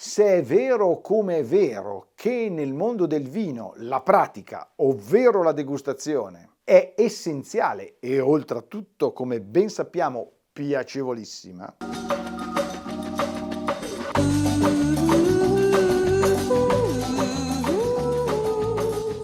se è vero come è vero che nel mondo del vino la pratica, ovvero la degustazione, è essenziale e oltretutto, come ben sappiamo, piacevolissima,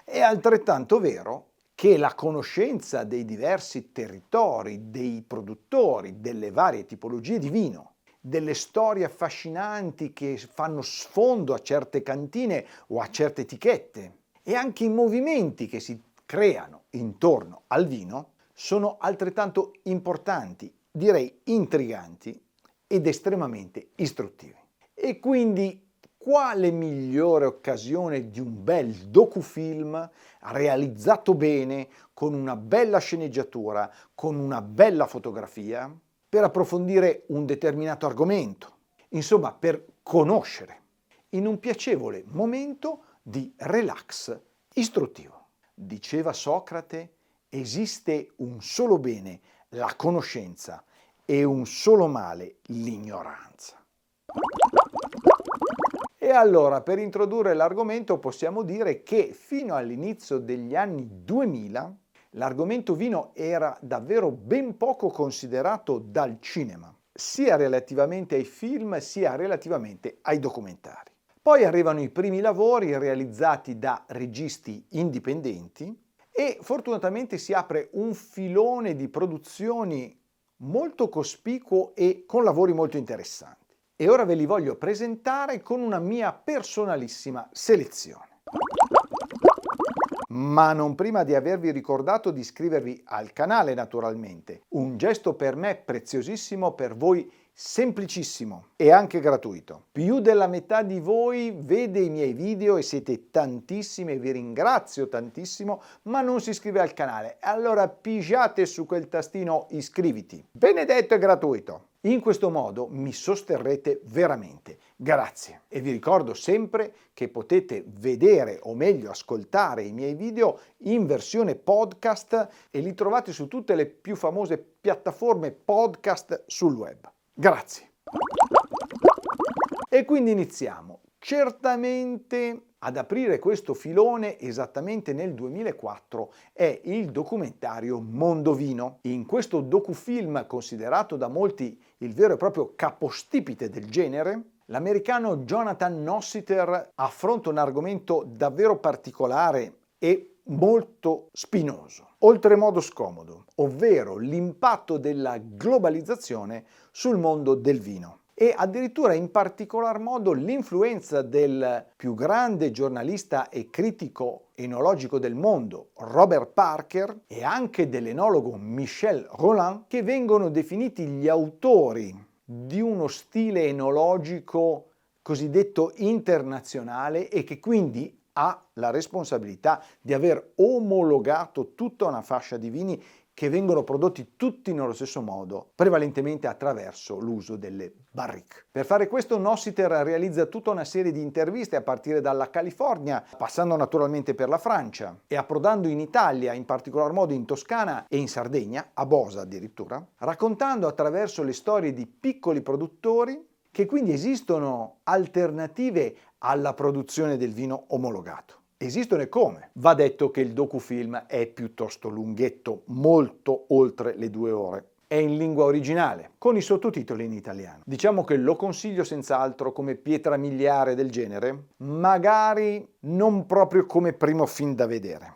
è altrettanto vero che la conoscenza dei diversi territori, dei produttori, delle varie tipologie di vino, delle storie affascinanti che fanno sfondo a certe cantine o a certe etichette e anche i movimenti che si creano intorno al vino sono altrettanto importanti, direi intriganti ed estremamente istruttivi. E quindi quale migliore occasione di un bel docufilm realizzato bene, con una bella sceneggiatura, con una bella fotografia, per approfondire un determinato argomento, insomma per conoscere, in un piacevole momento di relax istruttivo. Diceva Socrate, esiste un solo bene, la conoscenza, e un solo male, l'ignoranza. E allora, per introdurre l'argomento, possiamo dire che fino all'inizio degli anni 2000 l'argomento vino era davvero ben poco considerato dal cinema, sia relativamente ai film sia relativamente ai documentari. Poi arrivano i primi lavori realizzati da registi indipendenti e fortunatamente si apre un filone di produzioni molto cospicuo e con lavori molto interessanti e ora ve li voglio presentare con una mia personalissima selezione. Ma non prima di avervi ricordato di iscrivervi al canale naturalmente, un gesto per me preziosissimo, per voi semplicissimo e anche gratuito. Più della metà di voi vede i miei video e siete tantissimi e vi ringrazio tantissimo, ma non si iscrive al canale. Allora pigiate su quel tastino iscriviti. Benedetto e gratuito. In questo modo mi sosterrete veramente. Grazie. E vi ricordo sempre che potete vedere o meglio ascoltare i miei video in versione podcast e li trovate su tutte le più famose piattaforme podcast sul web. Grazie. E quindi iniziamo. Certamente ad aprire questo filone esattamente nel 2004 è il documentario Mondovino. In questo docufilm considerato da molti il vero e proprio capostipite del genere, l'americano Jonathan Nossiter affronta un argomento davvero particolare e molto spinoso, oltremodo scomodo, ovvero l'impatto della globalizzazione sul mondo del vino e addirittura in particolar modo l'influenza del più grande giornalista e critico enologico del mondo, Robert Parker, e anche dell'enologo Michel Roland, che vengono definiti gli autori di uno stile enologico cosiddetto internazionale e che quindi ha la responsabilità di aver omologato tutta una fascia di vini che vengono prodotti tutti nello stesso modo, prevalentemente attraverso l'uso delle barrique. Per fare questo Nossiter realizza tutta una serie di interviste a partire dalla California, passando naturalmente per la Francia e approdando in Italia, in particolar modo in Toscana e in Sardegna, a Bosa addirittura, raccontando attraverso le storie di piccoli produttori che quindi esistono alternative alla produzione del vino omologato. Esistono e come? Va detto che il docufilm è piuttosto lunghetto, molto oltre le due ore. È in lingua originale, con i sottotitoli in italiano. Diciamo che lo consiglio senz'altro come pietra miliare del genere, magari non proprio come primo film da vedere.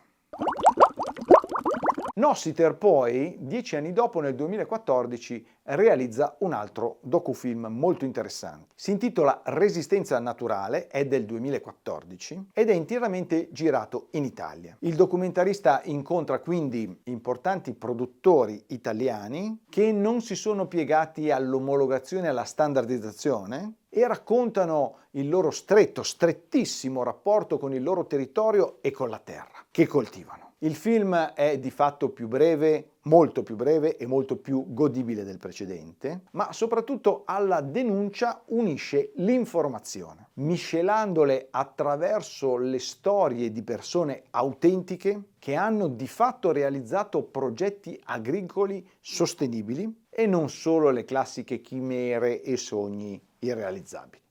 Nossiter poi, dieci anni dopo, nel 2014, realizza un altro docufilm molto interessante. Si intitola Resistenza naturale, è del 2014 ed è interamente girato in Italia. Il documentarista incontra quindi importanti produttori italiani che non si sono piegati all'omologazione e alla standardizzazione e raccontano il loro stretto, strettissimo rapporto con il loro territorio e con la terra che coltivano. Il film è di fatto più breve, molto più breve e molto più godibile del precedente, ma soprattutto alla denuncia unisce l'informazione, miscelandole attraverso le storie di persone autentiche che hanno di fatto realizzato progetti agricoli sostenibili e non solo le classiche chimere e sogni irrealizzabili.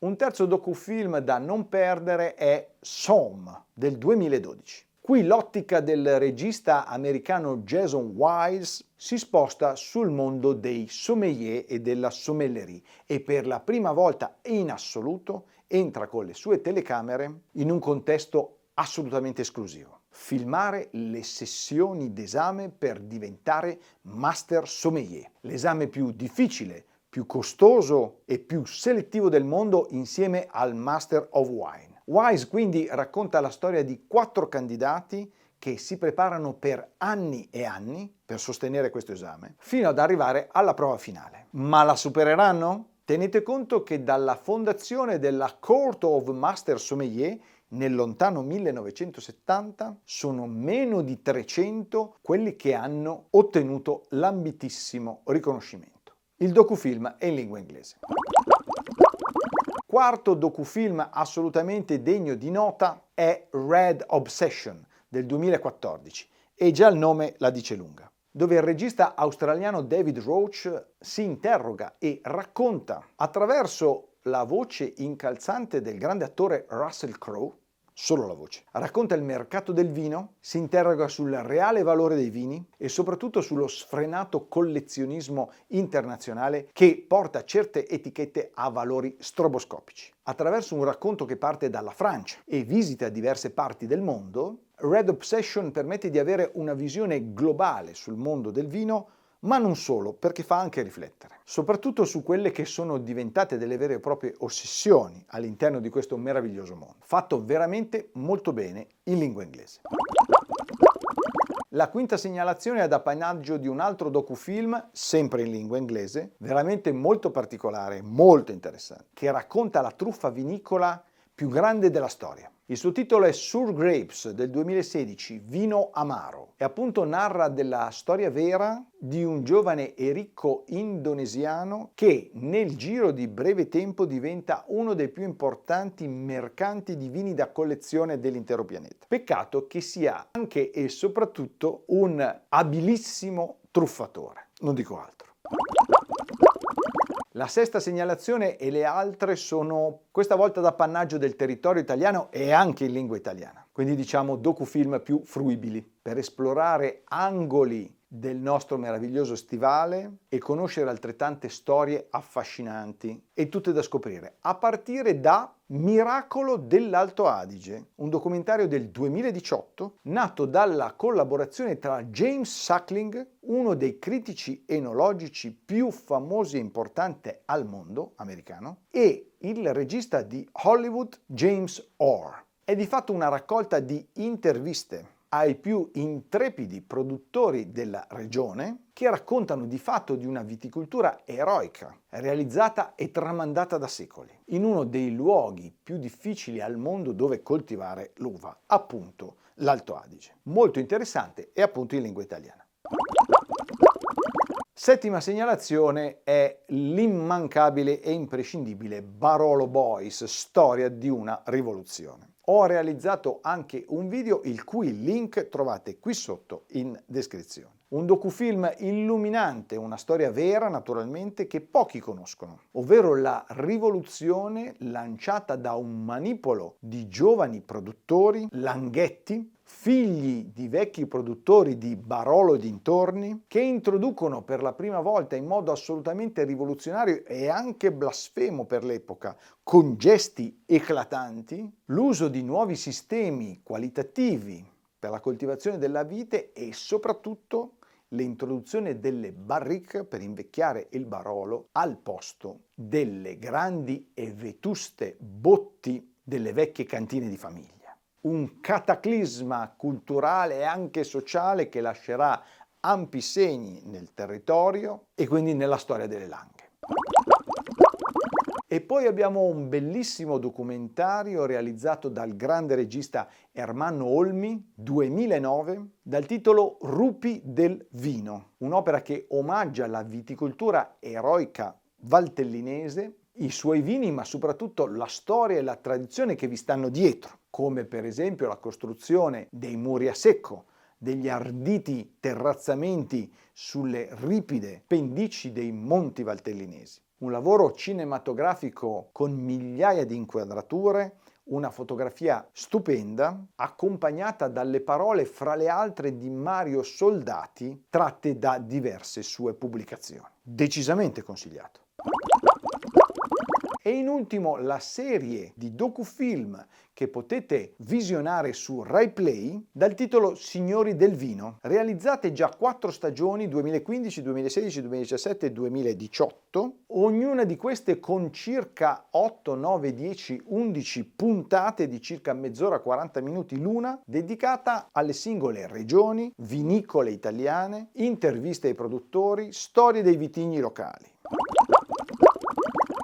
Un terzo docufilm da non perdere è Somme del 2012. Qui l'ottica del regista americano Jason Wise si sposta sul mondo dei sommelier e della sommellerie e per la prima volta in assoluto entra con le sue telecamere in un contesto assolutamente esclusivo. Filmare le sessioni d'esame per diventare master sommelier, l'esame più difficile, più costoso e più selettivo del mondo insieme al Master of Wine. Wise quindi racconta la storia di quattro candidati che si preparano per anni e anni per sostenere questo esame, fino ad arrivare alla prova finale. Ma la supereranno? Tenete conto che dalla fondazione della Court of Master Sommelier nel lontano 1970 sono meno di 300 quelli che hanno ottenuto l'ambitissimo riconoscimento. Il docufilm è in lingua inglese. Quarto docufilm assolutamente degno di nota è Red Obsession del 2014 e già il nome la dice lunga, dove il regista australiano David Roach si interroga e racconta attraverso la voce incalzante del grande attore Russell Crowe solo la voce. Racconta il mercato del vino, si interroga sul reale valore dei vini e soprattutto sullo sfrenato collezionismo internazionale che porta certe etichette a valori stroboscopici. Attraverso un racconto che parte dalla Francia e visita diverse parti del mondo, Red Obsession permette di avere una visione globale sul mondo del vino ma non solo, perché fa anche riflettere, soprattutto su quelle che sono diventate delle vere e proprie ossessioni all'interno di questo meraviglioso mondo, fatto veramente molto bene in lingua inglese. La quinta segnalazione è ad appannaggio di un altro docufilm, sempre in lingua inglese, veramente molto particolare, molto interessante, che racconta la truffa vinicola più grande della storia. Il suo titolo è Sur Grapes del 2016, Vino Amaro, e appunto narra della storia vera di un giovane e ricco indonesiano che nel giro di breve tempo diventa uno dei più importanti mercanti di vini da collezione dell'intero pianeta. Peccato che sia anche e soprattutto un abilissimo truffatore, non dico altro. La sesta segnalazione e le altre sono questa volta d'appannaggio del territorio italiano e anche in lingua italiana, quindi diciamo docufilm più fruibili per esplorare angoli del nostro meraviglioso stivale e conoscere altrettante storie affascinanti e tutte da scoprire, a partire da Miracolo dell'Alto Adige, un documentario del 2018 nato dalla collaborazione tra James Suckling, uno dei critici enologici più famosi e importanti al mondo americano, e il regista di Hollywood James Orr. È di fatto una raccolta di interviste ai più intrepidi produttori della regione che raccontano di fatto di una viticoltura eroica, realizzata e tramandata da secoli, in uno dei luoghi più difficili al mondo dove coltivare l'uva, appunto l'Alto Adige. Molto interessante e appunto in lingua italiana. Settima segnalazione è l'immancabile e imprescindibile Barolo Boys, storia di una rivoluzione ho realizzato anche un video il cui link trovate qui sotto in descrizione. Un docufilm illuminante, una storia vera naturalmente che pochi conoscono, ovvero la rivoluzione lanciata da un manipolo di giovani produttori, Langhetti, figli di vecchi produttori di Barolo e dintorni, che introducono per la prima volta in modo assolutamente rivoluzionario e anche blasfemo per l'epoca, con gesti eclatanti, l'uso di nuovi sistemi qualitativi per la coltivazione della vite e soprattutto l'introduzione delle barrique per invecchiare il barolo al posto delle grandi e vetuste botti delle vecchie cantine di famiglia. Un cataclisma culturale e anche sociale che lascerà ampi segni nel territorio e quindi nella storia delle Langhe. E poi abbiamo un bellissimo documentario realizzato dal grande regista Ermanno Olmi, 2009, dal titolo Rupi del vino, un'opera che omaggia la viticoltura eroica valtellinese, i suoi vini, ma soprattutto la storia e la tradizione che vi stanno dietro, come per esempio la costruzione dei muri a secco, degli arditi terrazzamenti sulle ripide pendici dei monti valtellinesi un lavoro cinematografico con migliaia di inquadrature, una fotografia stupenda, accompagnata dalle parole fra le altre di Mario Soldati, tratte da diverse sue pubblicazioni. Decisamente consigliato. E in ultimo la serie di docufilm che potete visionare su RaiPlay dal titolo Signori del Vino, realizzate già quattro stagioni 2015, 2016, 2017 e 2018, ognuna di queste con circa 8, 9, 10, 11 puntate di circa mezz'ora 40 minuti l'una, dedicata alle singole regioni, vinicole italiane, interviste ai produttori, storie dei vitigni locali.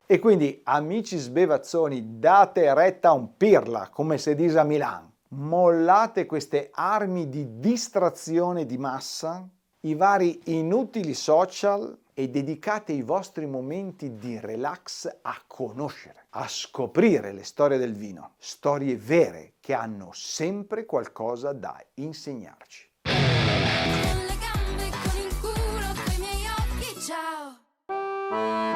E quindi, amici sbevazzoni, date retta a un pirla, come si dice a Milano. Mollate queste armi di distrazione di massa, i vari inutili social e dedicate i vostri momenti di relax a conoscere, a scoprire le storie del vino, storie vere che hanno sempre qualcosa da insegnarci. Ciao.